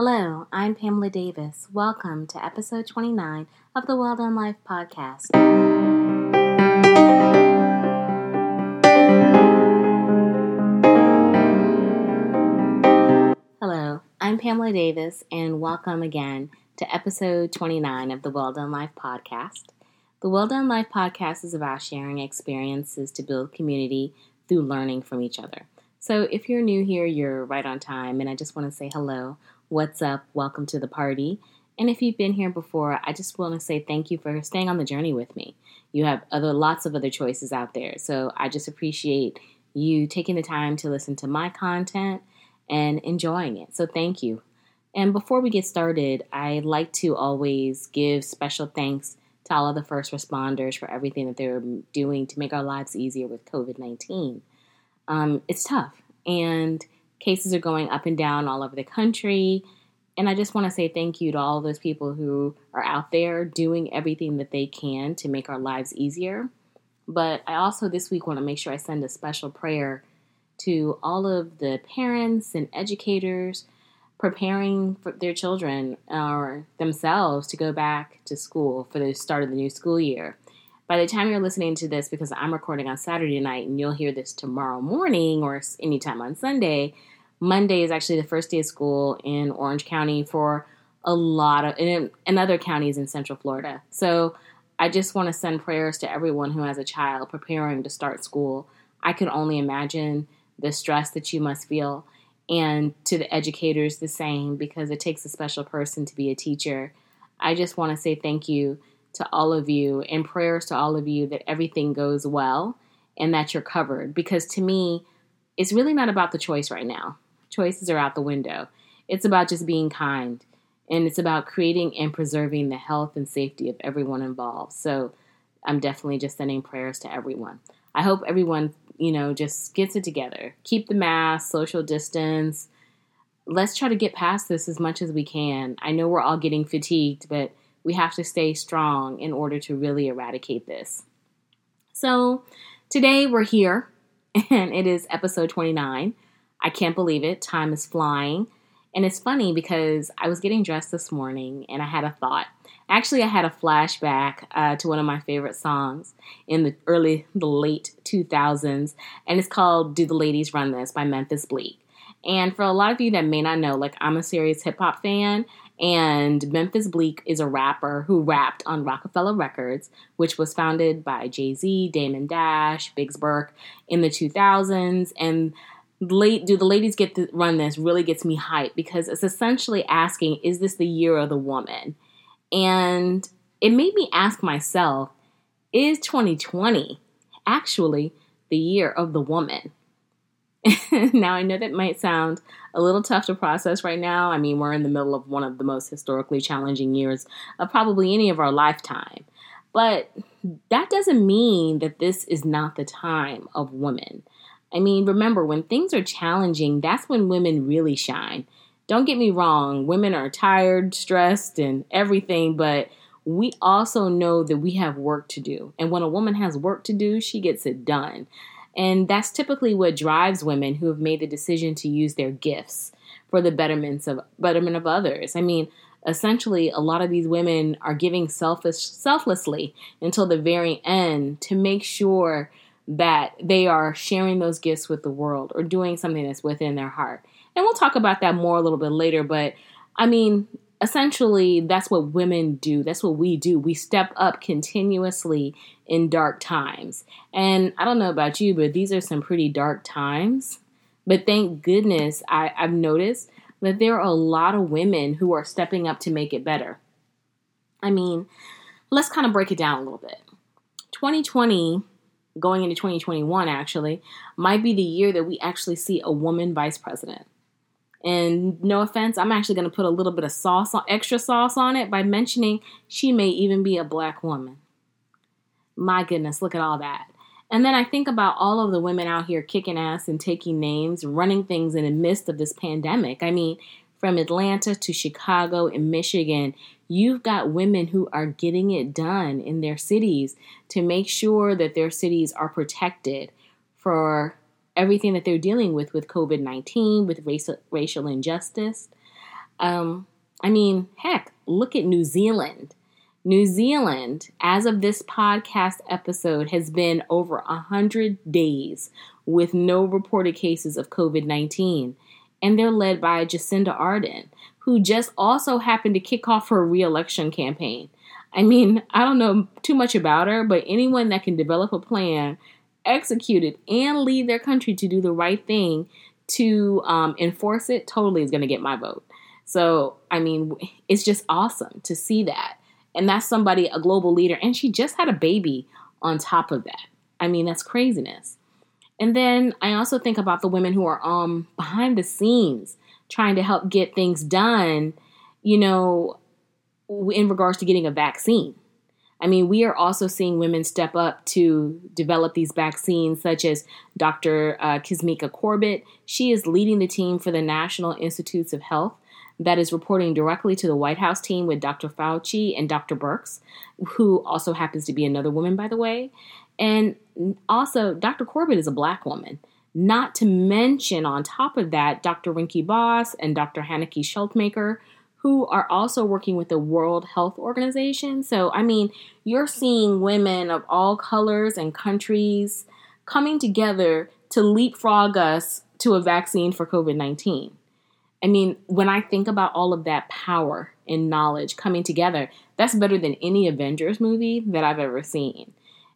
Hello, I'm Pamela Davis. Welcome to episode 29 of the Well Done Life podcast. Hello, I'm Pamela Davis, and welcome again to episode 29 of the Well Done Life podcast. The Well Done Life podcast is about sharing experiences to build community through learning from each other. So, if you're new here, you're right on time, and I just want to say hello. What's up? Welcome to the party. And if you've been here before, I just want to say thank you for staying on the journey with me. You have other lots of other choices out there, so I just appreciate you taking the time to listen to my content and enjoying it. So, thank you. And before we get started, I like to always give special thanks to all of the first responders for everything that they're doing to make our lives easier with COVID 19. Um, it's tough, and cases are going up and down all over the country. And I just want to say thank you to all those people who are out there doing everything that they can to make our lives easier. But I also this week want to make sure I send a special prayer to all of the parents and educators preparing for their children or themselves to go back to school for the start of the new school year. By the time you're listening to this, because I'm recording on Saturday night and you'll hear this tomorrow morning or anytime on Sunday, Monday is actually the first day of school in Orange County for a lot of, and, other counties in Central Florida. So I just want to send prayers to everyone who has a child preparing to start school. I can only imagine the stress that you must feel and to the educators the same because it takes a special person to be a teacher. I just want to say thank you to all of you and prayers to all of you that everything goes well and that you're covered because to me, it's really not about the choice right now. Choices are out the window. It's about just being kind and it's about creating and preserving the health and safety of everyone involved. So I'm definitely just sending prayers to everyone. I hope everyone you know, just gets it together. Keep the mask, social distance. Let's try to get past this as much as we can. I know we're all getting fatigued, but we have to stay strong in order to really eradicate this. So, today we're here, and it is episode 29. I can't believe it. Time is flying. And it's funny because I was getting dressed this morning and I had a thought. Actually, I had a flashback uh, to one of my favorite songs in the early, the late 2000s, and it's called Do the Ladies Run This by Memphis Bleek. And for a lot of you that may not know, like I'm a serious hip hop fan, and Memphis Bleek is a rapper who rapped on Roc-A-Fella Records, which was founded by Jay Z, Damon Dash, Biggs Burke in the 2000s. And late do the ladies get to run this really gets me hyped because it's essentially asking, is this the year of the woman? And it made me ask myself, is 2020 actually the year of the woman? now, I know that might sound a little tough to process right now. I mean, we're in the middle of one of the most historically challenging years of probably any of our lifetime. But that doesn't mean that this is not the time of women. I mean, remember, when things are challenging, that's when women really shine. Don't get me wrong, women are tired, stressed, and everything, but we also know that we have work to do. And when a woman has work to do, she gets it done. And that's typically what drives women who have made the decision to use their gifts for the betterments of betterment of others. I mean, essentially a lot of these women are giving selfish selflessly until the very end to make sure that they are sharing those gifts with the world or doing something that's within their heart. And we'll talk about that more a little bit later. But I mean, essentially, that's what women do. That's what we do. We step up continuously in dark times. And I don't know about you, but these are some pretty dark times. But thank goodness I, I've noticed that there are a lot of women who are stepping up to make it better. I mean, let's kind of break it down a little bit. 2020 going into 2021 actually might be the year that we actually see a woman vice president. And no offense, I'm actually going to put a little bit of sauce on, extra sauce on it by mentioning she may even be a black woman. My goodness, look at all that. And then I think about all of the women out here kicking ass and taking names, running things in the midst of this pandemic. I mean, from Atlanta to Chicago and Michigan, you've got women who are getting it done in their cities to make sure that their cities are protected for everything that they're dealing with with COVID 19, with racial, racial injustice. Um, I mean, heck, look at New Zealand. New Zealand, as of this podcast episode, has been over 100 days with no reported cases of COVID 19. And they're led by Jacinda Ardern, who just also happened to kick off her reelection campaign. I mean, I don't know too much about her, but anyone that can develop a plan, execute it, and lead their country to do the right thing to um, enforce it totally is going to get my vote. So, I mean, it's just awesome to see that. And that's somebody, a global leader. And she just had a baby on top of that. I mean, that's craziness. And then I also think about the women who are um behind the scenes trying to help get things done, you know, in regards to getting a vaccine. I mean, we are also seeing women step up to develop these vaccines, such as Dr. Uh, Kizzmekia Corbett. She is leading the team for the National Institutes of Health that is reporting directly to the White House team with Dr. Fauci and Dr. Birx, who also happens to be another woman, by the way. And also, Dr. Corbett is a black woman. Not to mention, on top of that, Dr. Rinki Bos and Dr. Hanneke Schuitemaker, who are also working with the World Health Organization. So, I mean, you're seeing women of all colors and countries coming together to leapfrog us to a vaccine for COVID 19. I mean, when I think about all of that power and knowledge coming together, that's better than any Avengers movie that I've ever seen.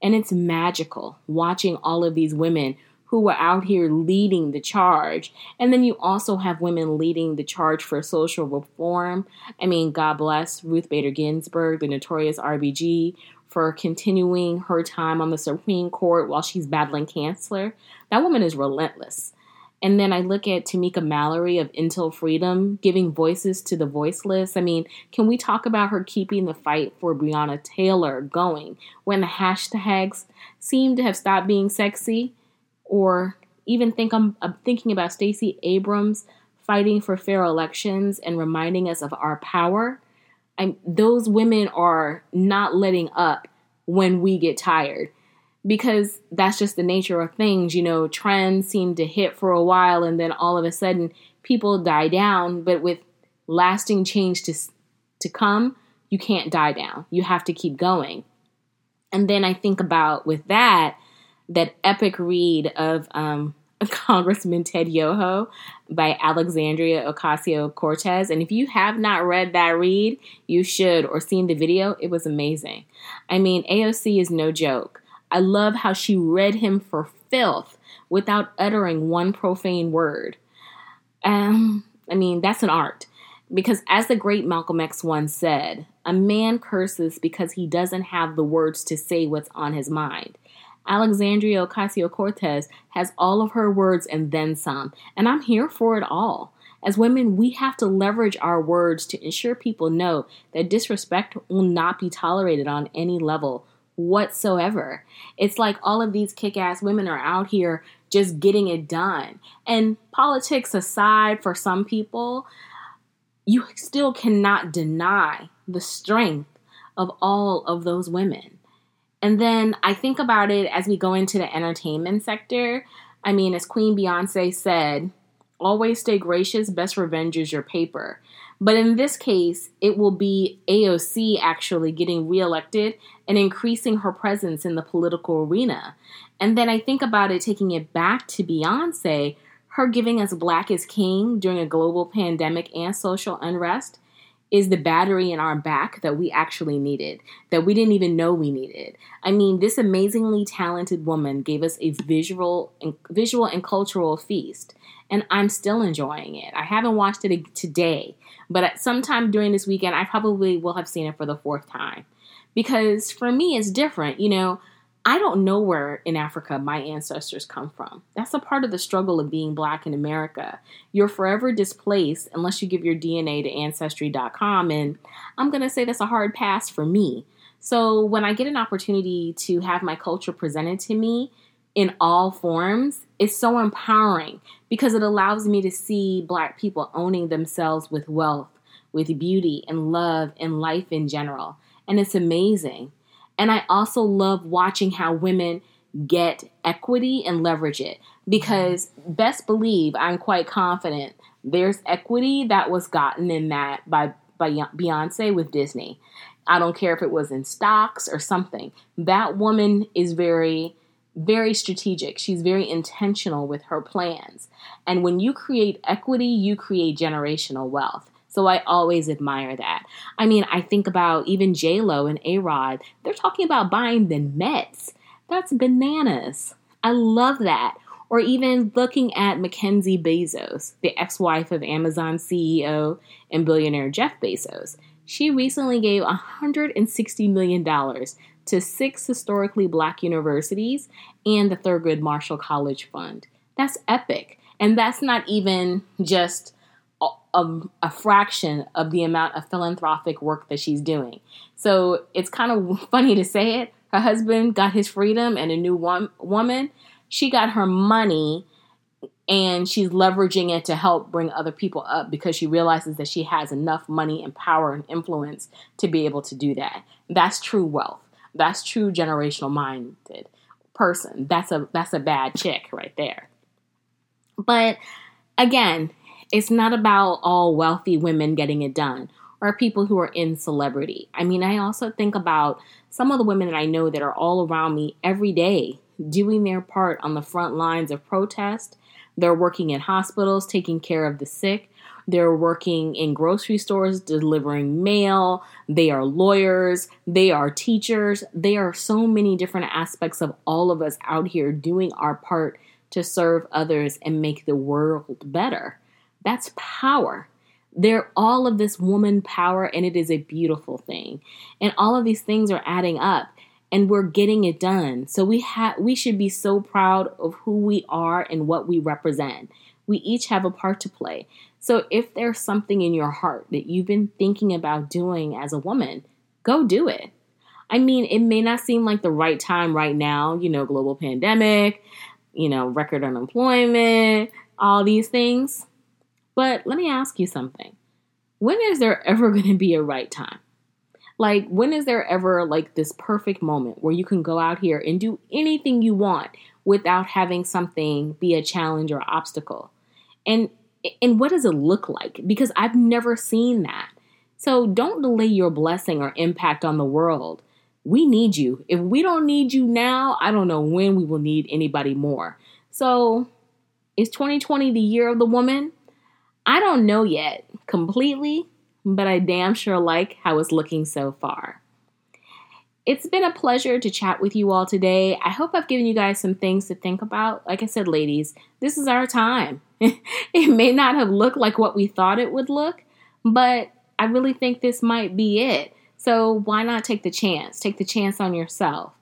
And it's magical watching all of these women who are out here leading the charge. And then you also have women leading the charge for social reform. I mean, God bless Ruth Bader Ginsburg, the notorious RBG, for continuing her time on the Supreme Court while she's battling cancer. That woman is relentless. And then I look at Tamika Mallory of Until Freedom giving voices to the voiceless. I mean, can we talk about her keeping the fight for Breonna Taylor going when the hashtags seem to have stopped being sexy? Or even think I'm, I'm thinking about Stacey Abrams fighting for fair elections and reminding us of our power. I, those women are not letting up when we get tired because that's just the nature of things. You know, trends seem to hit for a while and then all of a sudden people die down, but with lasting change to to come, you can't die down. You have to keep going. And then I think about with that that epic read of um, Congressman Ted Yoho by Alexandria Ocasio Cortez. And if you have not read that read, you should, or seen the video. It was amazing. I mean, AOC is no joke. I love how she read him for filth without uttering one profane word. Um, I mean, that's an art. Because as the great Malcolm X once said, a man curses because he doesn't have the words to say what's on his mind. Alexandria Ocasio Cortez has all of her words and then some, and I'm here for it all. As women, we have to leverage our words to ensure people know that disrespect will not be tolerated on any level whatsoever. It's like all of these kick ass women are out here just getting it done. And politics aside, for some people, you still cannot deny the strength of all of those women. And then I think about it as we go into the entertainment sector. I mean, as Queen Beyonce said, always stay gracious, best revenge is your paper. But in this case, it will be AOC actually getting reelected and increasing her presence in the political arena. And then I think about it taking it back to Beyonce, her giving us Black is King during a global pandemic and social unrest is the battery in our back that we actually needed, that we didn't even know we needed. I mean, this amazingly talented woman gave us a visual and visual and cultural feast, and I'm still enjoying it. I haven't watched it today, but at some time during this weekend, I probably will have seen it for the fourth time. Because for me, it's different. You know, I don't know where in Africa my ancestors come from. That's a part of the struggle of being black in America. You're forever displaced unless you give your DNA to Ancestry.com. And I'm going to say that's a hard pass for me. So when I get an opportunity to have my culture presented to me in all forms, it's so empowering because it allows me to see Black people owning themselves with wealth, with beauty and love and life in general. And it's amazing. And I also love watching how women get equity and leverage it. Because best believe, I'm quite confident there's equity that was gotten in that by by Beyonce with Disney. I don't care if it was in stocks or something. That woman is very very strategic. She's very intentional with her plans. And when you create equity, you create generational wealth. So I always admire that. I mean, I think about even J Lo and A Rod. They're talking about buying the Mets. That's bananas. I love that. Or even looking at Mackenzie Bezos, the ex wife of Amazon CEO and billionaire Jeff Bezos. She recently gave $160 million to six historically black universities and the Thurgood Marshall College Fund. That's epic. And that's not even just a, a, a, fraction of the amount of philanthropic work that she's doing. So it's kind of funny to say it. Her husband got his freedom and a new woman. She got her money and she's leveraging it to help bring other people up because she realizes that she has enough money and power and influence to be able to do that. That's true wealth. That's true generational minded person. That's a that's a bad chick right there. But again, it's not about all wealthy women getting it done or people who are in celebrity. I mean, I also think about some of the women that I know that are all around me every day doing their part on the front lines of protest. They're working in hospitals, taking care of the sick. They're working in grocery stores, delivering mail. They are lawyers. They are teachers. They are so many different aspects of all of us out here doing our part to serve others and make the world better. That's power. They're all of this woman power, and it is a beautiful thing. And all of these things are adding up and we're getting it done. So we have we should be so proud of who we are and what we represent. We each have a part to play. So if there's something in your heart that you've been thinking about doing as a woman, go do it. I mean, it may not seem like the right time right now, you know, global pandemic, you know, record unemployment, all these things. But let me ask you something. When is there ever going to be a right time? Like, when is there ever like this perfect moment where you can go out here and do anything you want without having something be a challenge or obstacle? And and what does it look like? Because I've never seen that. So don't delay your blessing or impact on the world. We need you. If we don't need you now, I don't know when we will need anybody more. So is 2020 the year of the woman? I don't know yet completely, but I damn sure like how it's looking so far. It's been a pleasure to chat with you all today. I hope I've given you guys some things to think about. Like I said, ladies, this is our time. it may not have looked like what we thought it would look, but I really think this might be it. So why not take the chance? Take the chance on yourself.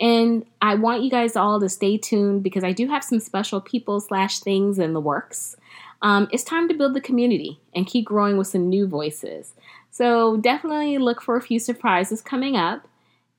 And I want you guys all to stay tuned because I do have some special people slash things in the works. Um, it's time to build the community and keep growing with some new voices. So definitely look for a few surprises coming up.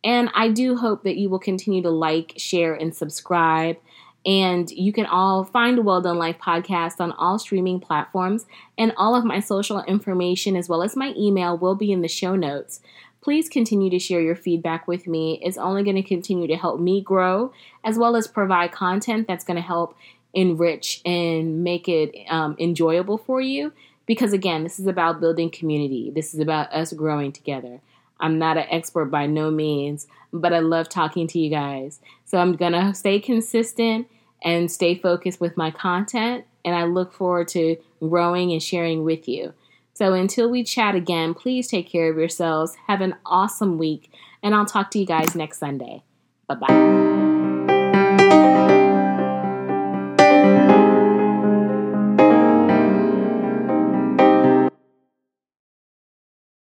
And I do hope that you will continue to like, share, and subscribe. And you can all find a Well Done Life podcast on all streaming platforms. And all of my social information, as well as my email, will be in the show notes. Please continue to share your feedback with me. It's only going to continue to help me grow, as well as provide content that's going to help enrich and make it um, enjoyable for you. Because again, this is about building community, this is about us growing together. I'm not an expert by no means, but I love talking to you guys. So I'm going to stay consistent and stay focused with my content. And I look forward to growing and sharing with you. So until we chat again, please take care of yourselves. Have an awesome week. And I'll talk to you guys next Sunday. Bye bye.